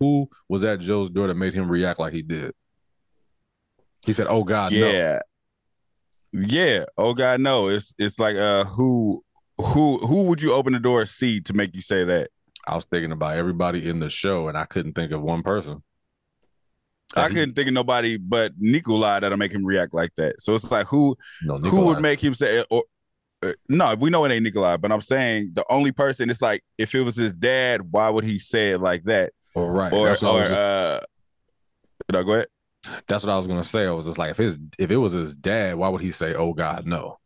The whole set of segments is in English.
who was at Joe's door that made him react like he did? He said, "Oh God, no." yeah, yeah. Oh God, no. It's it's like uh, who who who would you open the door see to make you say that? I was thinking about everybody in the show, and I couldn't think of one person. I he- couldn't think of nobody but Nikolai that'll make him react like that. So it's like who No, who would make him say or uh, no, we know it ain't Nikolai, but I'm saying the only person it's like if it was his dad, why would he say it like that? Or right. Or that's, or just- uh no, go ahead. that's what I was gonna say. I was just like, if his if it was his dad, why would he say, "Oh God, no"?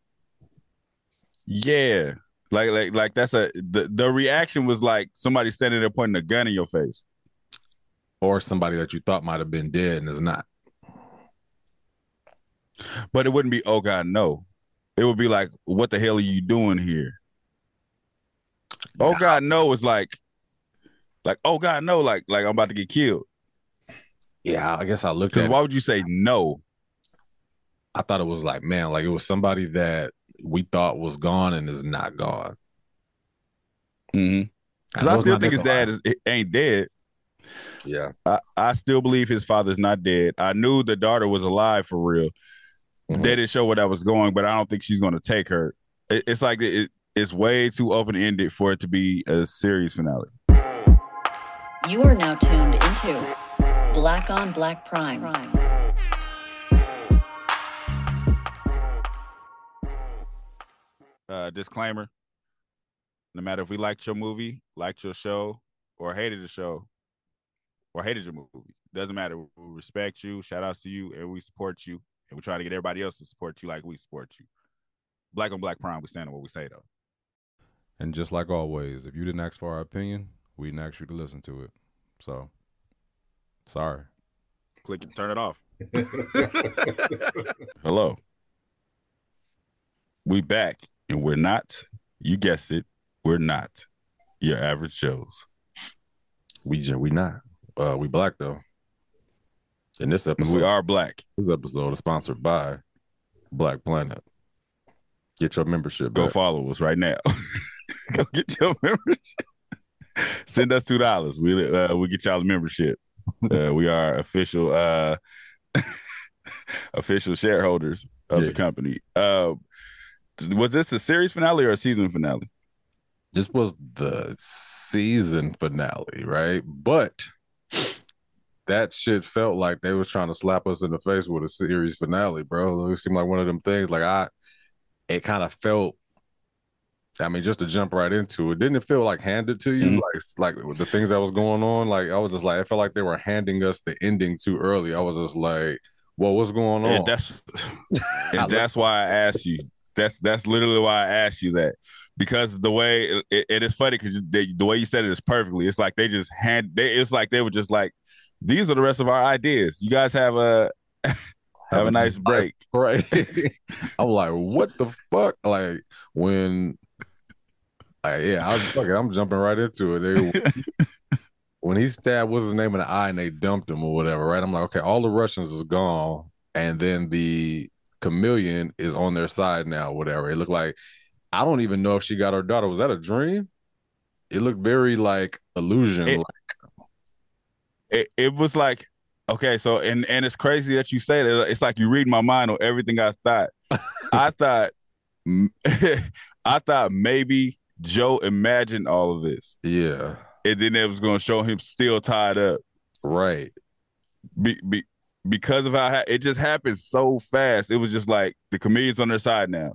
Yeah. Like like like that's a the, the reaction was like somebody standing there pointing a gun in your face. Or somebody that you thought might have been dead and is not. But it wouldn't be oh god no. It would be like what the hell are you doing here? Oh god no is like like oh god no like like I'm about to get killed. Yeah, I guess I looked at. why would you say no? I thought it was like, man, like it was somebody that we thought was gone and is not gone. Mhm. Cuz know I still think his dad is ain't dead. Yeah. I, I still believe his father's not dead. I knew the daughter was alive for real. Mhm. They didn't show where that was going, but I don't think she's going to take her. It, it's like it, it's way too open ended for it to be a series finale. You are now tuned into Black on Black Prime. Uh, disclaimer: No matter if we liked your movie, liked your show, or hated the show, or hated your movie, doesn't matter. We respect you. Shout outs to you, and we support you, and we try to get everybody else to support you like we support you. Black on Black Prime, we stand on what we say though. And just like always, if you didn't ask for our opinion, we didn't ask you to listen to it. So, sorry. Click and turn it off. Hello. We back, and we're not. You guessed it. We're not your average shows. We just, we not. Uh, we black though. In this episode, We are black. This episode is sponsored by Black Planet. Get your membership. Go back. follow us right now. Go get your membership. Send us two dollars. We uh, we get y'all a membership. Uh, we are official uh, official shareholders of the company. Uh, was this a series finale or a season finale? This was the season finale, right? But that shit felt like they was trying to slap us in the face with a series finale, bro. It seemed like one of them things. Like I, it kind of felt. I mean, just to jump right into it, didn't it feel like handed to you? Mhm. Like, like the things that was going on. Like I was just like, I felt like they were handing us the ending too early. I was just like, well, what's going on? And that's and that's why I asked you. That's that's literally why I asked you that because the way it, it is funny because the, the way you said it is perfectly. It's like they just hand. They, it's like they were just like, these are the rest of our ideas. You guys have a have a nice break. right? I'm like, what the fuck? Like when, like, yeah, I was fucking, I'm jumping right into it. They, when he stabbed what's his name in the eye and they dumped him or whatever, right? I'm like, okay, all the Russians is gone, and then the chameleon is on their side now, whatever. It looked like I don't even know if she got her daughter. Was that a dream? It looked very like illusion. It- like, It, it was like okay, so and and it's crazy that you say that. It's like you read my mind on everything I thought. I thought, I thought maybe Joe imagined all of this, yeah, and then it was going to show him still tied up. right. be, be, because of how ha- it just happened so fast. It was just like the chameleons on their side now,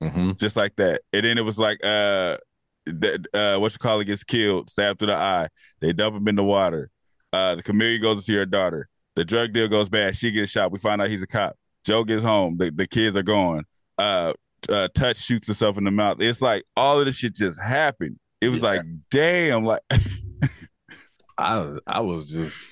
hmm just like that. And then it was like uh, that uh, what you call it gets killed, stabbed through the eye. They dump him in the water. Uh, the chameleon goes to see her daughter. The drug deal goes bad. She gets shot. We find out he's a cop. Joe gets home. The, the kids are gone. Uh, uh, Touch shoots herself in the mouth. It's like all of this shit just happened. It was Yeah. like, damn, like I was I was just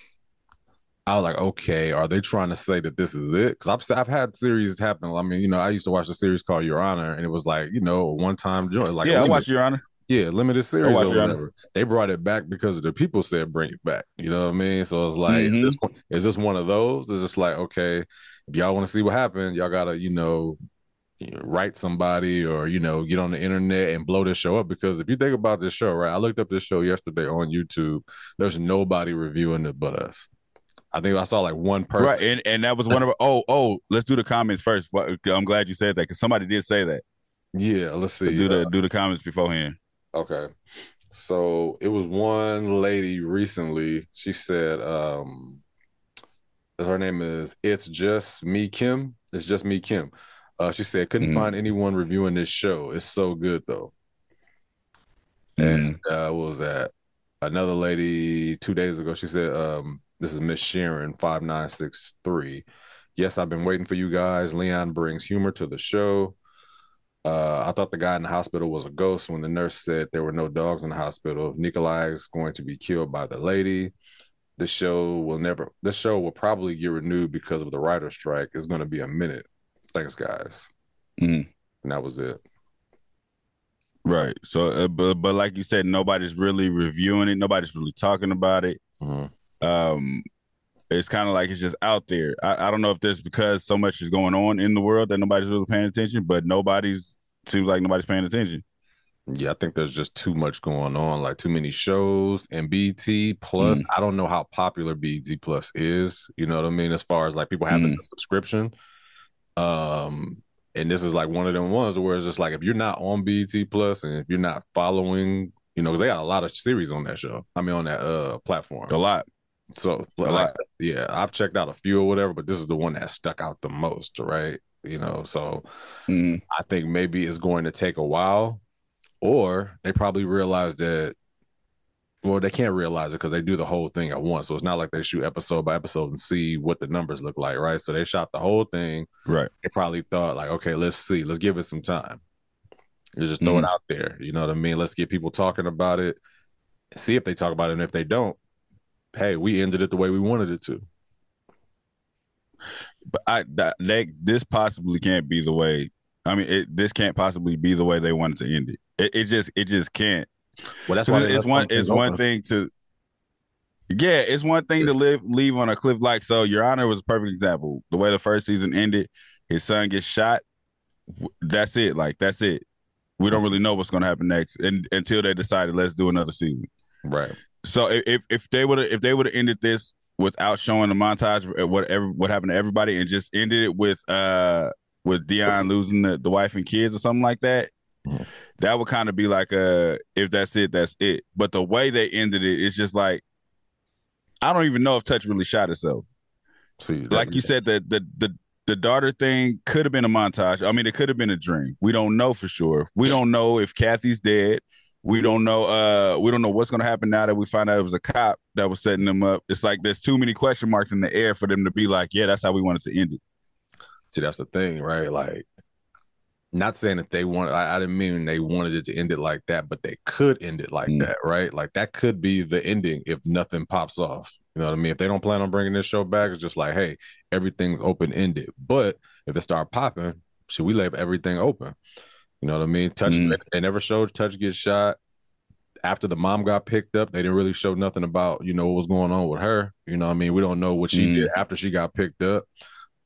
I was like, okay, are they trying to say that this is it? Because I've I've had series happen. I mean, you know, I used to watch a series called Your Honor, and it was like, you know, one time joint, like yeah, I watched Your Honor. yeah, limited series or Honor. whatever. They brought it back because the people said bring it back. You know what I mean? So it's like, Mhm. is, this one, is this one of those? It's just like, okay, if y'all want to see what happened, y'all gotta, you know, you know, write somebody or you know get on the internet and blow this show up. Because if you think about this show right i looked up this show yesterday on youtube. There's nobody reviewing it but us. I think i saw like one person. Right and, and that was one of oh oh let's do the comments first. I'm glad you said that because somebody did say that. Yeah let's see do the do the comments beforehand. Okay. So it was one lady recently. She said um her name is it's just me kim. It's just me kim uh, she said couldn't mm. find anyone reviewing this show. It's so good though. Mm. And uh, what was that? Another lady two days ago. She said, um, "This is Miss Sharon five nine six three. Yes, I've been waiting for you guys. Leon brings humor to the show. Uh, I thought the guy in the hospital was a ghost when the nurse said there were no dogs in the hospital. Nikolai is going to be killed by the lady. The show will never. This show will probably get renewed because of the writer strike. It's going to be a minute. Thanks, guys. Mm. And that was it. Right. So, uh, but but like you said, nobody's really reviewing it. Nobody's really talking about it. Mm-hmm. Um, it's kind of like it's just out there. I, I don't know if that's because so much is going on in the world that nobody's really paying attention, but nobody's seems like nobody's paying attention. Yeah, I think there's just too much going on, like too many shows and BET Plus. Mm. I don't know how popular BET Plus is. You know what I mean? As far as like people having mm. a subscription, um, and this is like one of them ones where it's just like if you're not on BET Plus and if you're not following, you know, because they got a lot of series on that show. I mean, on that uh platform, a lot. So, a like, lot. yeah, I've checked out a few or whatever, but this is the one that stuck out the most, right? You know, so mm. I think maybe it's going to take a while, or they probably realized that well, they can't realize it because they do the whole thing at once. So it's not like they shoot episode by episode and see what the numbers look like, right? So they shot the whole thing. Right. They probably thought like, okay, let's see, let's give it some time. You just throw mm. it out there. You know what I mean? Let's get people talking about it. See if they talk about it. And if they don't, hey, we ended it the way we wanted it to. But I that, that this possibly can't be the way. I mean, it, this can't possibly be the way they wanted to end it. It, it just it just can't well, that's why it's one it's one thing to yeah, it's one thing to live leave on a cliff like so. Your Honor was a perfect example. The way the first season ended, his son gets shot. That's it. Like that's it. We don't really know what's going to happen next, and until they decided let's do another season. Right. So if if they would have if they would have ended this without showing the montage whatever what happened to everybody and just ended it with uh with Deon losing the, the wife and kids or something like that, mm-hmm that would kind of be like a if that's it, that's it. But the way they ended it, it's just like I don't even know if Touch really shot itself. See, like you said, the the the the daughter thing could have been a montage. I mean, it could have been a dream. We don't know for sure. We don't know if Kathy's dead. We don't know. Uh, we don't know what's gonna happen now that we find out it was a cop that was setting them up. It's like there's too many question marks in the air for them to be like, yeah, that's how we wanted to end it. See, that's the thing, right? Like not saying that they want I, I, didn't mean they wanted it to end it like that but they could end it like mm. that right? Like that could be the ending if nothing pops off you know what i mean? If they don't plan on bringing this show back it's just like hey everything's open ended but if it start popping should we leave everything open? You know what i mean? Touch mm. they never showed touch get shot. After the mom got picked up they didn't really show nothing about you know what was going on with her. You know what i mean? We don't know what she mm. did after she got picked up.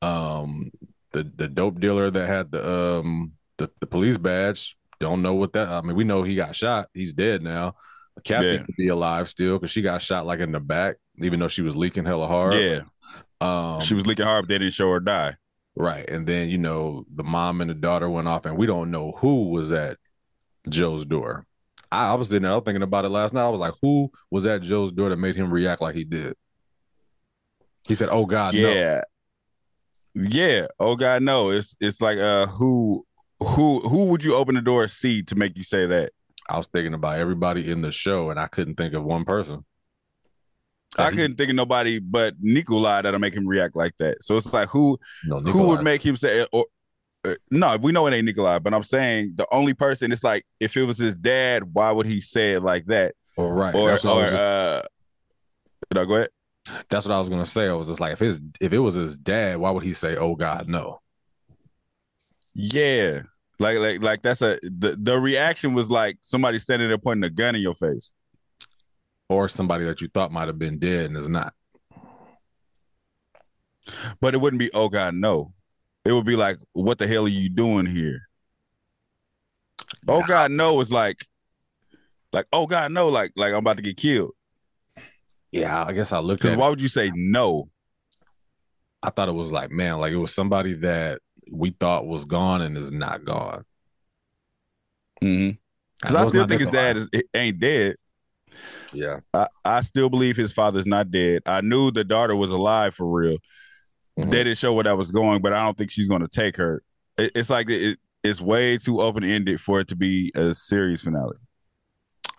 Um the the dope dealer that had the um the, the police badge. Don't know what that. I mean, we know he got shot. He's dead now. Kathy yeah. could be alive still because she got shot like in the back, even though she was leaking hella hard. Yeah, um, she was leaking hard, but they didn't show her die. Right, and then you know the mom and the daughter went off, and we don't know who was at Joe's door. I, I was sitting there thinking about it last night. I was like, who was at Joe's door that made him react like he did? He said, "Oh God, yeah." No. Yeah. Oh God, no. It's it's like uh who who who would you open the door see to make you say that? I was thinking about everybody in the show, and I couldn't think of one person. I couldn't think of nobody but Nikolai that'll make him react like that. So it's like who no, who would make him say or uh, no, we know it ain't Nikolai, but I'm saying the only person. It's like if it was his dad, why would he say it like that? Or right, or or just, uh, no, go ahead. That's what I was gonna say. I was just like, if his if it was his dad, why would he say, "Oh God, no"? Yeah. Like like like that's a the, the reaction was like somebody standing there pointing a gun in your face. Or somebody that you thought might have been dead and is not. But it wouldn't be oh god no. it would be like, "What the hell are you doing here?" Oh God, no! It's like, like, oh God, no! Like, like I'm about to get killed. Yeah, I guess I looked Because at. why would you say no? I thought it was like, man, like it was somebody that we thought was gone and is not gone. Because know I it's still think his dad is ain't dead. Yeah, I, I still believe his father's not dead. I knew the daughter was alive for real. Mhm. They didn't show where that was going, but I don't think she's going to take her. It, it's like it, it's way too open ended for it to be a series finale.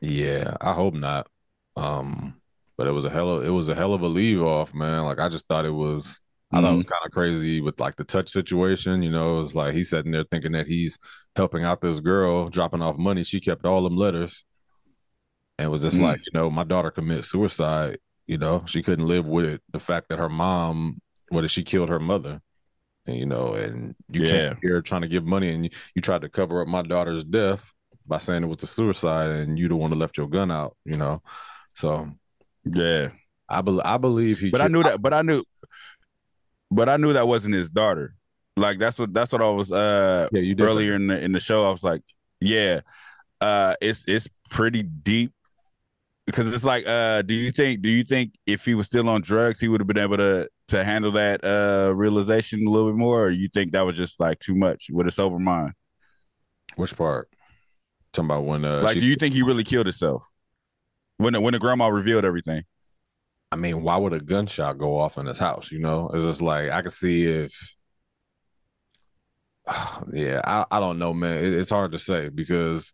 yeah. I hope not. Um, but it was a hell of it was a hell of a leave off, man. Like I just thought it was. I thought it was kind of crazy with like the touch situation. You know, it was like he's sitting there thinking that he's helping out this girl, dropping off money. She kept all them letters, and was just Mm. like, you know, my daughter commit suicide. You know, she couldn't live with it. the fact that her mom, what if she killed her mother? And, you know, and you Yeah. came here trying to give money, and you, you tried to cover up my daughter's death by saying it was a suicide, and you the one that left your gun out. You know, so Yeah, I bel I believe he. but I knew that. But I knew, but I knew that wasn't his daughter. Like that's what that's what I was uh Yeah, you earlier in the in the show. I was like, yeah, uh, it's it's pretty deep because it's like, uh, do you think do you think if he was still on drugs, he would have been able to to handle that uh realization a little bit more, or you think that was just like too much with a sober mind? Which part? Talking about when uh like, she- do you think he really killed himself when the, when the grandma revealed everything? I mean, why would a gunshot go off in his house? You know, it's just like I could see if. Yeah, I, I don't know, man. It, it's hard to say because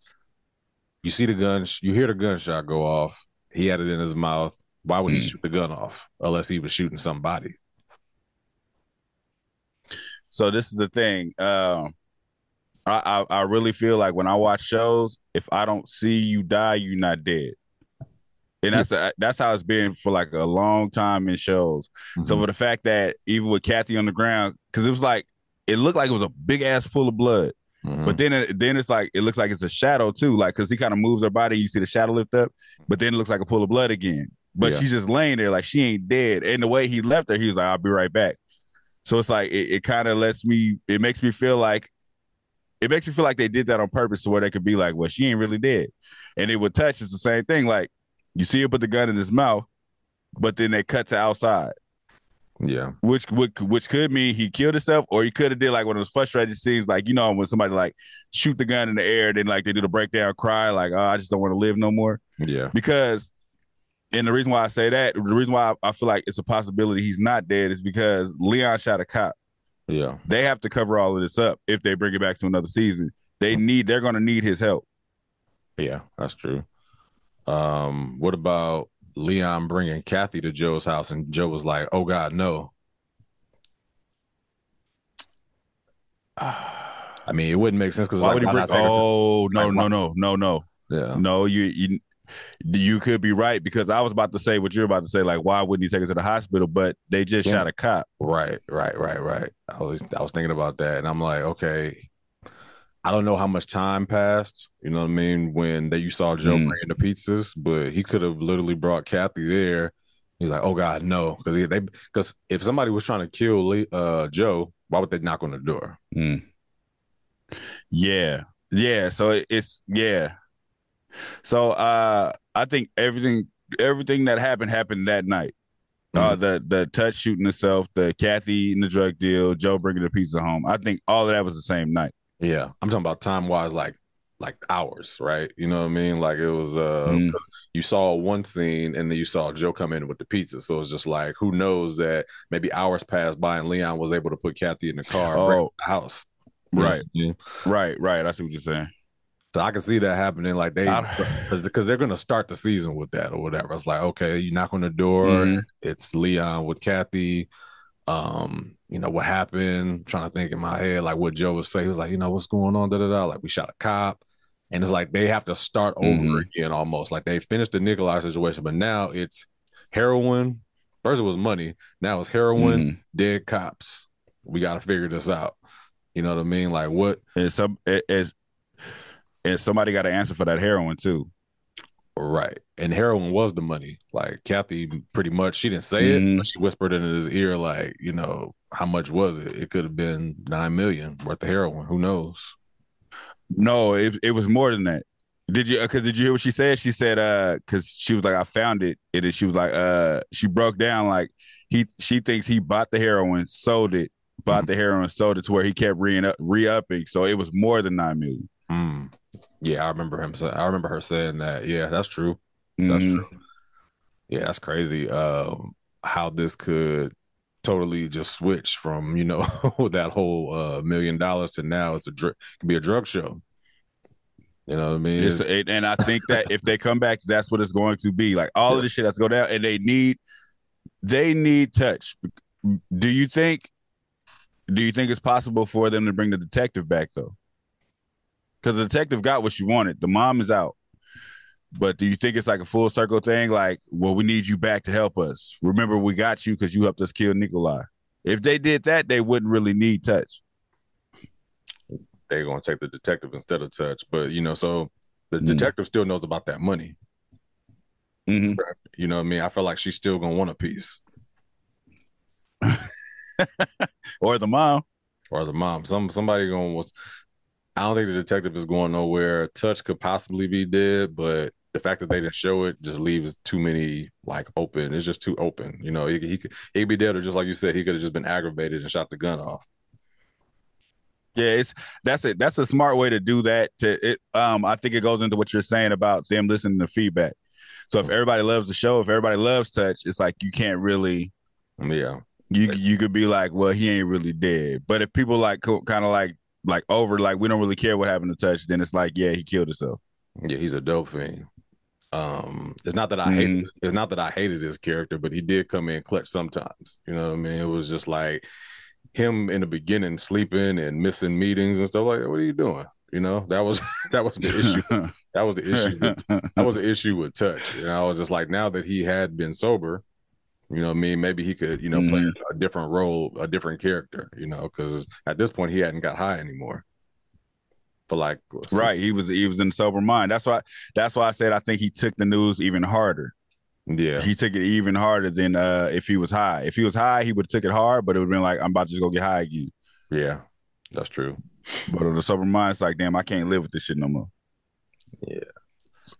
you see the gun, you hear the gunshot go off. He had it in his mouth. Why would he Hmm. shoot the gun off unless he was shooting somebody? So this is the thing. Um, I, I I really feel like when I watch shows, if I don't see you die, you're not dead. And that's a, that's how it's been for like a long time in shows. So Mhm. for the fact that even with Kathy on the ground, because it was like it looked like it was a big ass pool of blood, Mhm. but then it, then it's like it looks like it's a shadow too, like because he kind of moves her body, you see the shadow lift up, but then it looks like a pool of blood again. But Yeah. she's just laying there like she ain't dead. And the way he left her, he was like, "I'll be right back." So it's like it, it kind of lets me. It makes me feel like it makes me feel like they did that on purpose, to where they could be like, "Well, she ain't really dead," and it would touch. It's the same thing. Like you see him put the gun in his mouth, but then they cut to outside yeah, which would which could mean he killed himself, or he could have did like one of those frustrated scenes, like you know when somebody like shoot the gun in the air, then like they do the breakdown cry, like oh I just don't want to live no more. yeah, Because, and the reason why I say that, the reason why I, I feel like it's a possibility he's not dead is because Leon shot a cop. yeah. They have to cover all of this up if they bring it back to another season. They mm. need they're going to need his help. Yeah, that's true. Um, what about Leon bringing Kathy to Joe's house, and Joe was like, "Oh God, no." I mean, it wouldn't make sense because Why like, would he bring? Oh no like, no no no no. yeah, No, you you you could be right because I was about to say what you're about to say. Like, why wouldn't he take us to the hospital? But they just Yeah. shot a cop. right, right, right, right. I was I was thinking about that, and I'm like, okay, I don't know how much time passed. You know what I mean? When that you saw Joe Mm. bringing the pizzas, but he could have literally brought Kathy there. He's like, oh God, no, because they because if somebody was trying to kill Lee, uh, Joe, why would they knock on the door? Mm. Yeah, yeah. So it, it's yeah. So uh, I think everything everything that happened happened that night. Uh, the the touch shooting itself, the Kathy eating the drug deal, Joe bringing the pizza home. I think all of that was the same night. Yeah, I'm talking about time wise, like like hours, right? You know what I mean? Like it was uh Mm. you saw one scene and then you saw Joe come in with the pizza. So it's just like who knows that maybe hours passed by and Leon was able to put Kathy in the car Oh. the house. Right. what I mean? Right, right. I see what you're saying. So I can see that happening. Like they because they're gonna start the season with that or whatever. It's like, okay, you knock on the door, Mhm. it's Leon with Kathy. Um, you know, what happened? trying to think in my head, like what Joe was saying. He was like, you know, what's going on? Da da da. Like we shot a cop. And it's like they have to start over Mhm. again almost. Like they finished the Nikolai situation, but now it's heroin. First it was money. Now it's heroin, Mhm. dead cops. We gotta figure this out. You know what I mean? Like what And some as and somebody got to answer for that heroin too. Right. And heroin was the money. Like Kathy pretty much she didn't say it, Mhm. but she whispered in his ear, like, you know, how much was it? It could have been nine million worth of heroin. Who knows? No, it it was more than that. Did you? Because did you hear what she said? She said, uh, because she was like, I found it, and then she was like, uh, she broke down like he she thinks he bought the heroin, sold it, bought the heroin, sold it to where he kept re re upping, so it was more than nine million. Mm. Yeah, I remember him say I remember her saying that. Yeah, that's true. That's Mhm. true. Yeah, that's crazy. Um, how this could totally just switch from, you know, that whole uh million dollars to now it's a dr- it could be a drug show. You know what I mean? It's, it, and I think that if they come back, that's what it's going to be. Like all of this shit that's go down, and they need they need touch. Do you think? Do you think it's possible for them to bring the detective back though? Because the detective got what she wanted. The mom is out, but do you think it's like a full circle thing? Like, well, we need you back to help us. Remember, we got you because you helped us kill Nikolai. If they did that, they wouldn't really need touch. they're gonna take the detective instead of touch. But you know, so the Mm. detective still knows about that money. Mhm. You know what I mean? I feel like she's still gonna want a piece. Or the mom. Or the mom. Some somebody gonna was I don't think the detective is going nowhere. Touch could possibly be dead, but the fact that they didn't show it just leaves too many like open. It's just too open. You know, he, he could he could be dead, or just like you said, he could have just been aggravated and shot the gun off. Yeah, it's that's it. That's a smart way to do that. To it, um, I think it goes into what you're saying about them listening to feedback. So if everybody loves the show, if everybody loves touch, it's like you can't really Yeah, you you could be like, well, he ain't really dead. But if people like kind of like like over like we don't really care what happened to touch, then it's like, yeah, he killed himself. yeah, he's a dope fiend. Um, it's not that I hate Mhm. it's not that I hated his character, but he did come in clutch sometimes. You know what I mean? It was just like him in the beginning sleeping and missing meetings and stuff like that. What are you doing? You know, that was that was the issue. That was the issue. With, that was the issue with touch. And I was just like, now that he had been sober, you know, what I mean, maybe he could, you know, play a different role, a different character. You know, because at this point he hadn't got high anymore. For like what, right. He was he was in sober mind. That's why that's why I said I think he took the news even harder. yeah, He took it even harder than uh if he was high. If he was high, he would have took it hard, but it would have been like, I'm about to just go get high again. yeah, that's true. But on the sober mind, it's like, damn, I can't live with this shit no more. Yeah.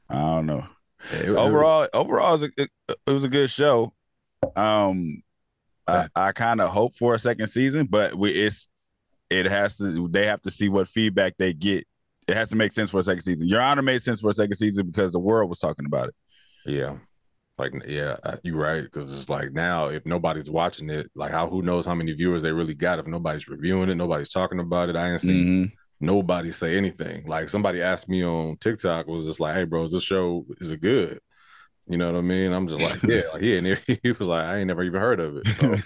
I don't know. Yeah, it- it- Overall, overall, it was a, it was a good show. Um, I, I kind of hope for a second season, but we it's it has to. They have to see what feedback they get. It has to make sense for a second season. Your Honor made sense for a second season because the world was talking about it. Yeah. Like yeah, you're right. Because it's like now, if nobody's watching it, like how who knows how many viewers they really got if nobody's reviewing it, nobody's talking about it. I ain't seen Mhm. nobody say anything. Like somebody asked me on TikTok was just like, "Hey, bro, is this show is it good?" You know what I mean? I'm just like, yeah, like he ain't. He was like, I ain't never even heard of it. So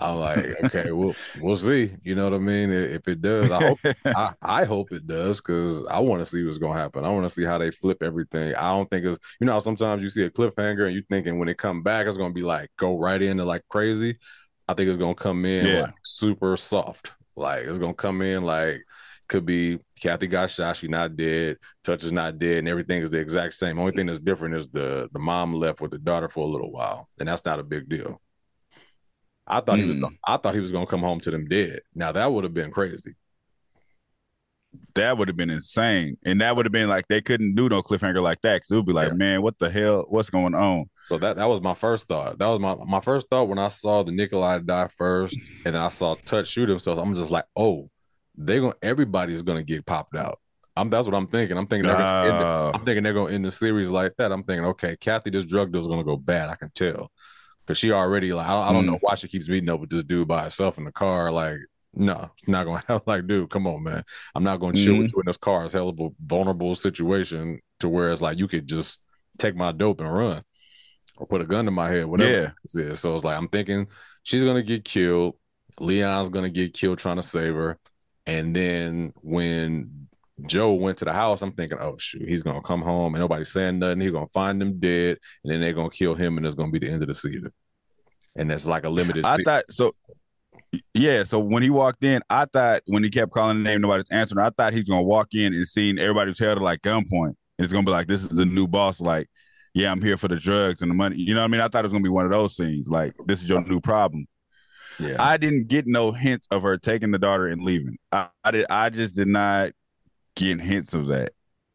I'm like, okay, we'll we'll see. You know what I mean? If it does, I hope I, I hope it does because I want to see what's gonna happen. I want to see how they flip everything. I don't think it's you know sometimes you see a cliffhanger and you thinking when it come back it's gonna be like go right into like crazy. I think it's gonna come in Yeah. like super soft. Like it's gonna come in like could be Kathy got shot, she not dead, Touch is not dead, and everything is the exact same. Only thing that's different is the the mom left with the daughter for a little while, and that's not a big deal. I thought he was. Mm. Gonna, I thought he was gonna come home to them dead. Now that would have been crazy. that would have been insane, and that would have been like they couldn't do no cliffhanger like that because it would be like, Yeah. man, what the hell? What's going on? So that that was my first thought. That was my my first thought when I saw the Nikolai die first, and then I saw Touch shoot himself. I'm just like, oh, they going everybody's gonna get popped out. I'm that's what I'm thinking. I'm thinking they're Uh, I'm thinking they're gonna end the series like that. I'm thinking, okay, Kathy, this drug deal's gonna go bad. I can tell because she already like I don't, I don't know why she keeps meeting up with this dude by herself in the car. Like, no, not gonna happen. Like, dude, come on, man. I'm not gonna chill with you in this car. It's a hell of a vulnerable situation to where it's like you could just take my dope and run or put a gun to my head, whatever Yeah. it is. So it's like I'm thinking she's gonna get killed. Leon's gonna get killed trying to save her. And then when Joe went to the house, I'm thinking, oh shoot, he's gonna come home and nobody's saying nothing. He's gonna find them dead, and then they're gonna kill him, and it's gonna be the end of the season. And that's like a limited. I se- thought so. Yeah, so when he walked in, I thought when he kept calling the name, nobody's answering. I thought he's gonna walk in and seeing everybody was held at like gunpoint, and it's gonna be like this is the new boss. Like, yeah, I'm here for the drugs and the money. You know what I mean? I thought it was gonna be one of those scenes. Like, this is your new problem. Yeah. I didn't get no hints of her taking the daughter and leaving. I, I did. I just did not get hints of that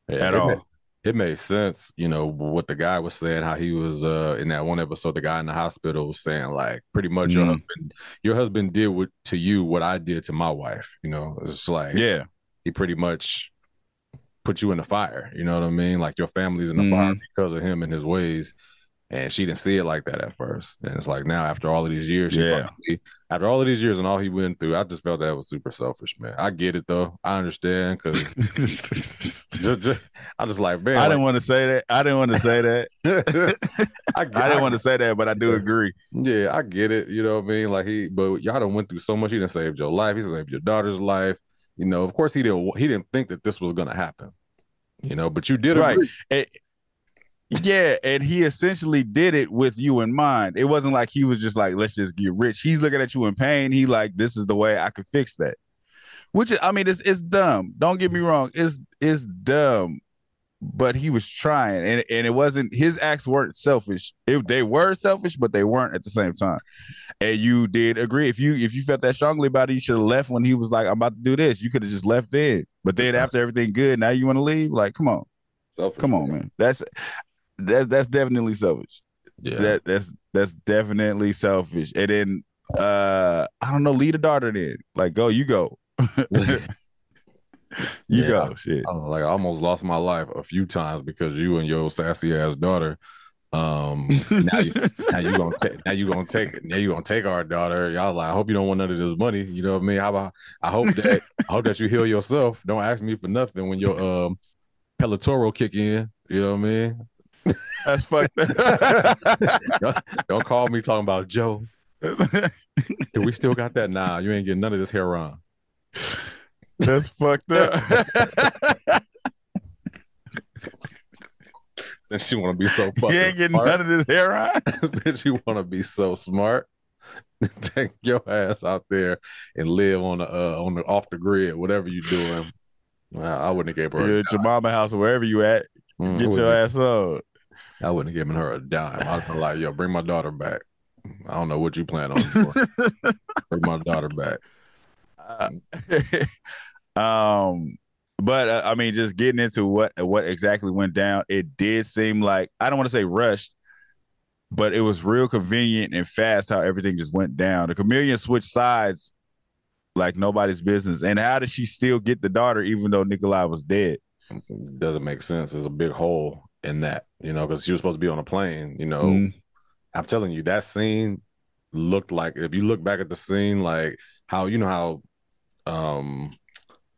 Yeah, at it all. Made, it made sense, you know, what the guy was saying, how he was uh in that one episode, the guy in the hospital was saying, like, pretty much your Mhm. husband, your husband did what to you what I did to my wife. You know, it's like yeah, he pretty much put you in the fire. You know what I mean? Like your family's in the fire Mhm. because of him and his ways. And she didn't see it like that at first. And it's like now, after all of these years, Yeah. probably- after all of these years and all he went through, I just felt that was super selfish, man. I get it though. I understand because just, just, I'm just like, man, I like, didn't want to say that. I didn't want to say that. I, I didn't want to say that, but I do agree. Yeah, I get it. You know what I mean? Like he, but y'all done went through so much. He didn't save your life. He saved your daughter's life. You know, of course he didn't. He didn't think that this was gonna happen. You know, but you did Right. agree. It- yeah, and he essentially did it with you in mind. It wasn't like he was just like, let's just get rich. He's looking at you in pain. He like, this is the way I could fix that. Which is, I mean, it's it's dumb. Don't get me wrong. It's it's dumb. But he was trying, and, and it wasn't his acts weren't selfish. If they were selfish, but they weren't at the same time. And you did agree. If you if you felt that strongly about it, you should have left when he was like, I'm about to do this. You could have just left then. But then after everything good, now you want to leave? Like, come on. Selfish, Come on, man. That's that that's definitely selfish. Yeah, That that's that's definitely selfish. And then uh I don't know, lead a daughter then. Like go, you go. you Yeah. go. Shit. I like I almost lost my life a few times because you and your sassy ass daughter. Um, now you now you gonna take now you gonna take now you gonna take our daughter. Y'all like, I hope you don't want none of this money. You know what I mean? How about I hope that I hope that you heal yourself. Don't ask me for nothing when your um Pelotoro kick in. You know what I mean? That's fucked up. Don't call me talking about Joe. Do we still got that? Nah, you ain't getting none of this hair on. that's fucked up. Since you want to be so fucking you ain't getting smart. none of this hair on. Since you want to be so smart, take your ass out there and live on the uh, on the off the grid, whatever you doing. I wouldn't have gave her. At your mama house or wherever you at. I Get your ass on. I wouldn't have given her a dime. I'd have been like, "Yo, bring my daughter back." I don't know what you plan on doing. bring my daughter back. Uh, um but uh, i mean just getting into what what exactly went down it did seem like i don't want to say rushed but it was real convenient and fast how everything just went down the chameleon switched sides like nobody's business and how did she still get the daughter even though nikolai was dead Doesn't make sense. There's a big hole in that, you know, because she was supposed to be on a plane. You know, Mhm. I'm telling you, that scene looked like if you look back at the scene, like how you know how um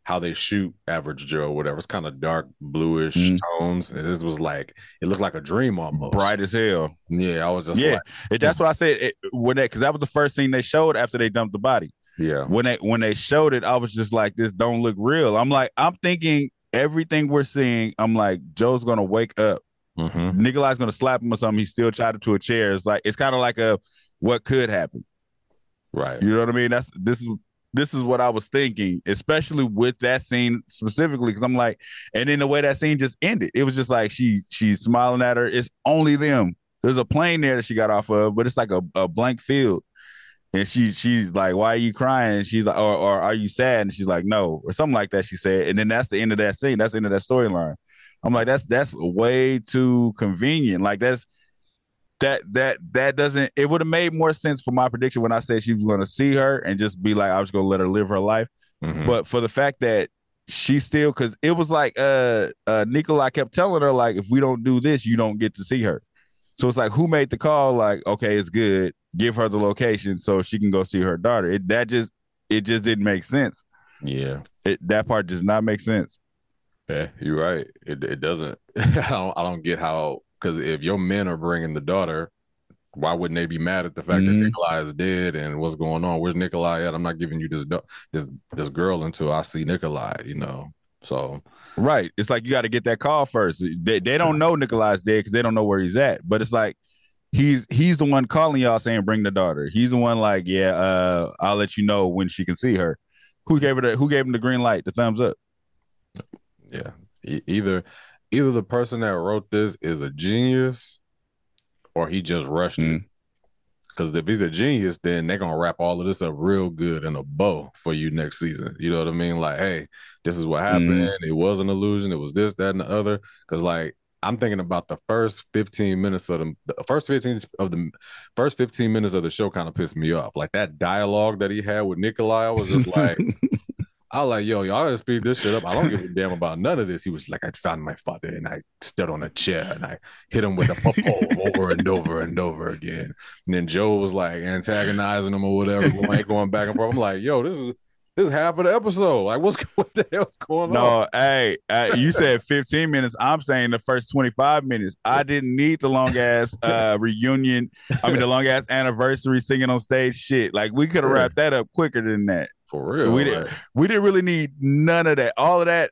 how they shoot average Joe, whatever. It's kind of dark bluish Mhm. tones. And this was like it looked like a dream almost. bright as hell Yeah, I was just yeah like, it, that's what i said it, when that because that was the first thing they showed after they dumped the body yeah. when they when they showed it, I was just like, this don't look real. I'm like, I'm thinking everything we're seeing. I'm like, Joe's gonna wake up. Mm-hmm. Nikolai's gonna slap him or something. He's still tied to a chair. It's like it's kind of like a what could happen. Right. You know what I mean? That's this is this is what I was thinking, especially with that scene specifically, because I'm like, and then the way that scene just ended, it was just like she she's smiling at her. It's only them. There's a plane there that she got off of, but it's like a, a blank field. And she she's like, Why are you crying? And she's like, or, or are you sad? And she's like, No, or something like that. She said. And then that's the end of that scene. That's the end of that storyline. I'm like, that's that's way too convenient. Like that's that that that doesn't it would have made more sense for my prediction when I said she was gonna see her and just be like, I was gonna let her live her life. Mhm. But for the fact that she still because it was like uh uh Nikolai kept telling her, like, if we don't do this, you don't get to see her. So it's like, who made the call? Like, okay, it's good. Give her the location so she can go see her daughter. It that just it just didn't make sense. yeah. It that part does not make sense. Yeah, you're right. It it doesn't. I don't. I don't get how. Because if your men are bringing the daughter, why wouldn't they be mad at the fact that Mhm. Nikolai is dead and what's going on? Where's Nikolai at? I'm not giving you this this this girl until I see Nikolai. You know. So Right. It's like you got to get that call first. They they don't know Nikolai's dead because they don't know where he's at. But it's like he's he's the one calling y'all saying bring the daughter. He's the one like, yeah, uh, I'll let you know when she can see her. Who gave her the who gave him the green light, the thumbs up? yeah, E- either either the person that wrote this is a genius or he just rushed it. Mm. Because if he's a genius, then they're gonna wrap all of this up real good in a bow for you next season. You know what I mean? Like, hey, this is what happened. It was an illusion. It was this, that, and the other. Because like I'm thinking about the first 15 minutes of the, the first 15 of the first 15 minutes of the show kind of pissed me off. Like that dialogue that he had with Nikolai, I was just like, I was like, yo, y'all gotta speed this shit up. I don't give a damn about none of this. He was like, I found my father and I stood on a chair and I hit him with a pole oh, over and over and over again. And then Joe was like antagonizing him or whatever, going, going back and forth. I'm like, yo, this is this is half of the episode. Like, what's what the hell's going no, on? No, hey, uh, you said 15 minutes. I'm saying the first 25 minutes. I didn't need the long ass uh, reunion. I mean, the long ass anniversary singing on stage shit. Like, we could have wrapped that up quicker than that. For real. We didn't. We didn't really need none of that. All of that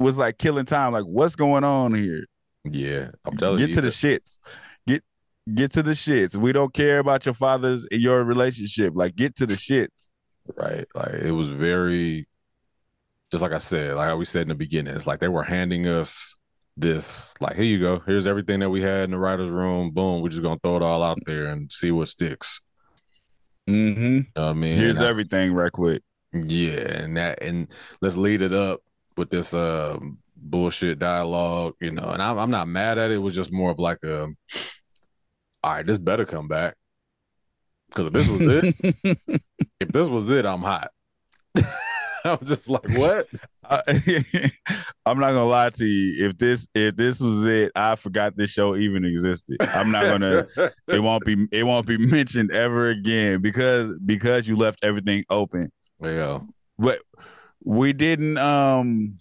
was like killing time. Like, what's going on here? Yeah, I'm telling get you. Get to the shits. Get get to the shits. We don't care about your father's and your relationship. Like, get to the shits. Right. Like it was very just like I said, like I we said in the beginning, it's like they were handing us this, like, here you go. Here's everything that we had in the writer's room. Boom. We're just gonna throw it all out there and see what sticks. Mm-hmm. You know I mean? Here's I, everything right quick. Yeah, and that and let's lead it up with this uh bullshit dialogue, you know. And I'm I'm not mad at it. It was just more of like a all right, this better come back. Because if this was it, if this was it, I'm hot. I'm just like, what? I, am not gonna lie to you. If this if this was it, I forgot this show even existed. I'm not gonna. it won't be it won't be mentioned ever again because because you left everything open. Yeah, but we didn't. Um,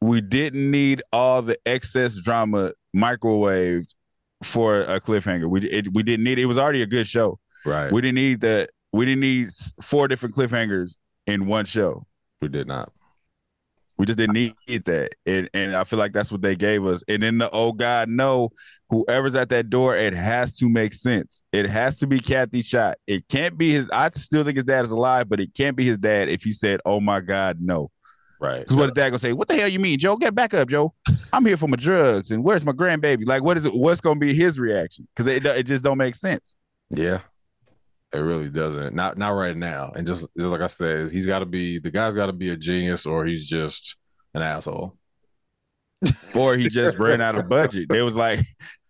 we didn't need all the excess drama microwaved for a cliffhanger. We it, we didn't need it. was already a good show. Right. We didn't need that. We didn't need four different cliffhangers in one show. We did not. We just didn't need that. And and I feel like that's what they gave us. And then the oh God, no, whoever's at that door, it has to make sense. It has to be Kathy shot. It can't be his I still think his dad is alive, but it can't be his dad if he said, Oh my God, no. Right. Because what his dad gonna say? What the hell you mean, Joe? Get back up, Joe. I'm here for my drugs, and where's my grandbaby? Like, what is it? What's gonna be his reaction? Because it it just don't make sense. Yeah, it really doesn't. Not not right now. And just just like I said, he's got to be the guy's got to be a genius, or he's just an asshole. or he just ran out of budget. They was like,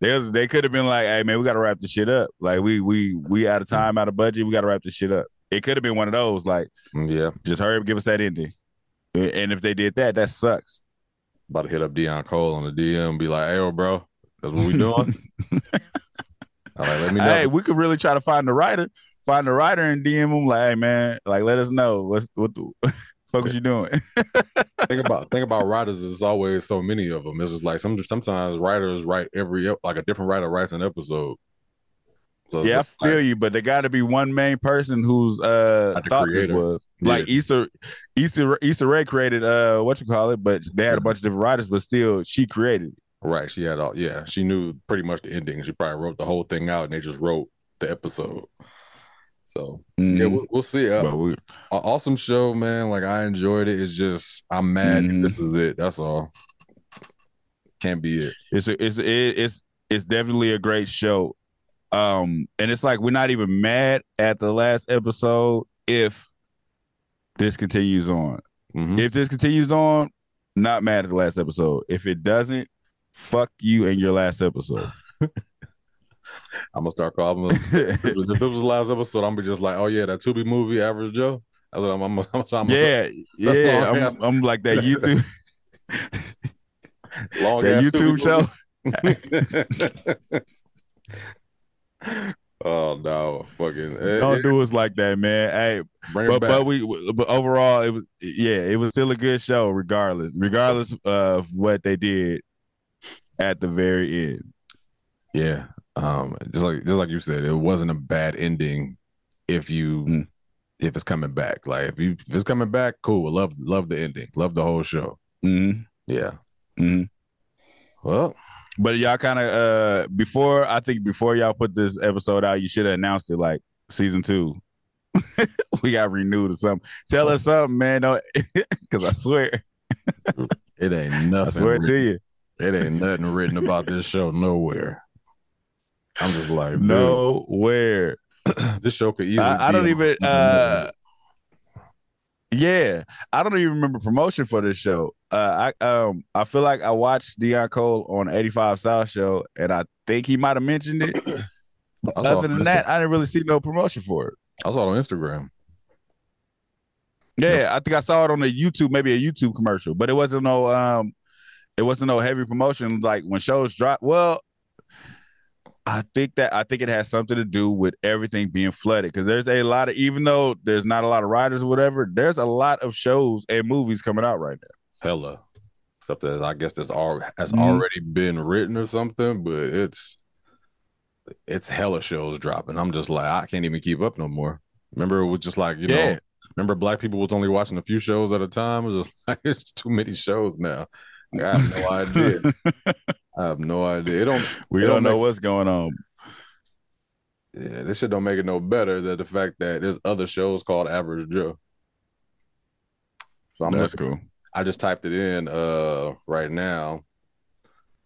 they was, they could have been like, hey man, we got to wrap this shit up. Like we we we out of time, out of budget. We got to wrap this shit up. It could have been one of those. Like, yeah, just hurry up, give us that ending. And if they did that, that sucks. About to hit up Deon Cole on the DM and be like, hey, bro, that's what we doing. All right, let me know. Hey, we could really try to find the writer, find the writer and DM him like, hey man, like let us know what's what the fuck is you doing. think about think about writers. There's always so many of them. It's just like some sometimes writers write every like a different writer writes an episode. So yeah, I feel like, you, but there got to be one main person who's uh thought creator. this was yeah. like Issa Issa Issa Rae created uh what you call it, but they had a bunch of different writers, but still she created it. Right, she had all yeah, she knew pretty much the ending. She probably wrote the whole thing out, and they just wrote the episode. So mm-hmm. yeah, we'll, we'll see. Uh, we, awesome show, man. Like I enjoyed it. It's just I'm mad. Mm-hmm. This is it. That's all. Can't be it. It's a, it's it's it's definitely a great show. Um, and it's like we're not even mad at the last episode if this continues on. Mm-hmm. If this continues on, not mad at the last episode. If it doesn't, fuck you and your last episode. I'm gonna start calling this. if it was the last episode, I'm gonna be just like, oh yeah, that Tubi movie, Average Joe. I'm, I'm, I'm, I'm yeah, yeah. I'm, I'm, like that YouTube, long that YouTube show. Oh no, fucking eh, don't it, do us like that, man. Hey, but but we but overall it was yeah, it was still a good show regardless, regardless of what they did at the very end. Yeah, um, just like just like you said, it wasn't a bad ending if you mm. if it's coming back. Like if you if it's coming back, cool. Love love the ending. Love the whole show. Mm-hmm. Yeah. Mm-hmm. Well, but y'all kind of uh before I think before y'all put this episode out, you should have announced it like season two. we got renewed or something. Tell us something, man. Don't because I swear. It ain't nothing. I swear written- to you. It ain't nothing written about this show nowhere. I'm just like, Nowhere. this show could easily. I, I don't even uh. Yeah. I don't even remember promotion for this show. Uh I um I feel like I watched Deon Cole on 85 South show and I think he might have mentioned it. But I saw it other than on that, I didn't really see no promotion for it. I saw it on Instagram. Yeah, I think I saw it on a YouTube, maybe a YouTube commercial, but it wasn't no um it wasn't no heavy promotion like when shows drop. Well, I think that I think it has something to do with everything being flooded because there's a lot of even though there's not a lot of writers or whatever, there's a lot of shows and movies coming out right now. Hella. Stuff that I guess that's all has Mhm. already been written or something, but it's it's hella shows dropping. I'm just like, I can't even keep up no more. Remember, it was just like, you Yeah. know, remember black people was only watching a few shows at a time. It was just like it's too many shows now. I have no idea. I have no idea. It don't we It don't don't know make- what's going on. yeah, this shit don't make it no better that the fact that there's other shows called Average Joe. So I'm That's looking- cool. I just typed it in uh right now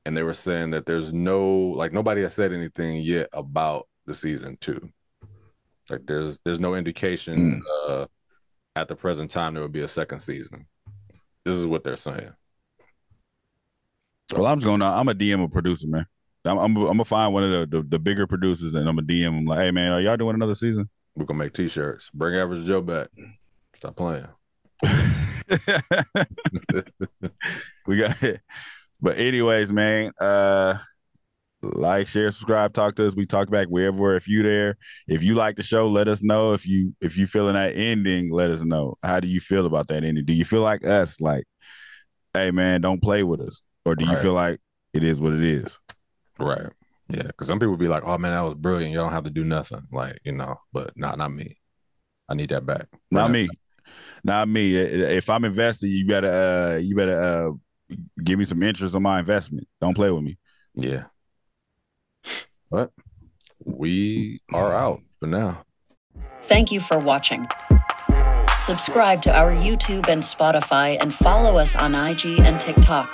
and they were saying that there's no like nobody has said anything yet about the season two. Like there's there's no indication uh at the present time there will be a second season. This is what they're saying. Well, I'm just gonna I'm a DM a producer, man. I'm I'm, I'm gonna find one of the, the the bigger producers and I'm gonna DM them like, hey man, are y'all doing another season? We're gonna make t-shirts. Bring Average Joe back. Stop playing. we got it. But anyways, man, uh like, share, subscribe, talk to us. We talk back wherever if you there. If you like the show, let us know. If you if you feeling that ending, let us know. How do you feel about that ending? Do you feel like us? Like, hey man, don't play with us. Or do you Right. feel like it is what it is? Right. Yeah. Cause some people be like, oh man, that was brilliant. You don't have to do nothing. Like, you know, but not not me. I need that back. Not Bring me. Not me. If I'm invested, you better uh you better uh give me some interest on my investment. Don't play with me. Yeah. But we are out for now. Thank you for watching. Subscribe to our YouTube and Spotify and follow us on IG and TikTok.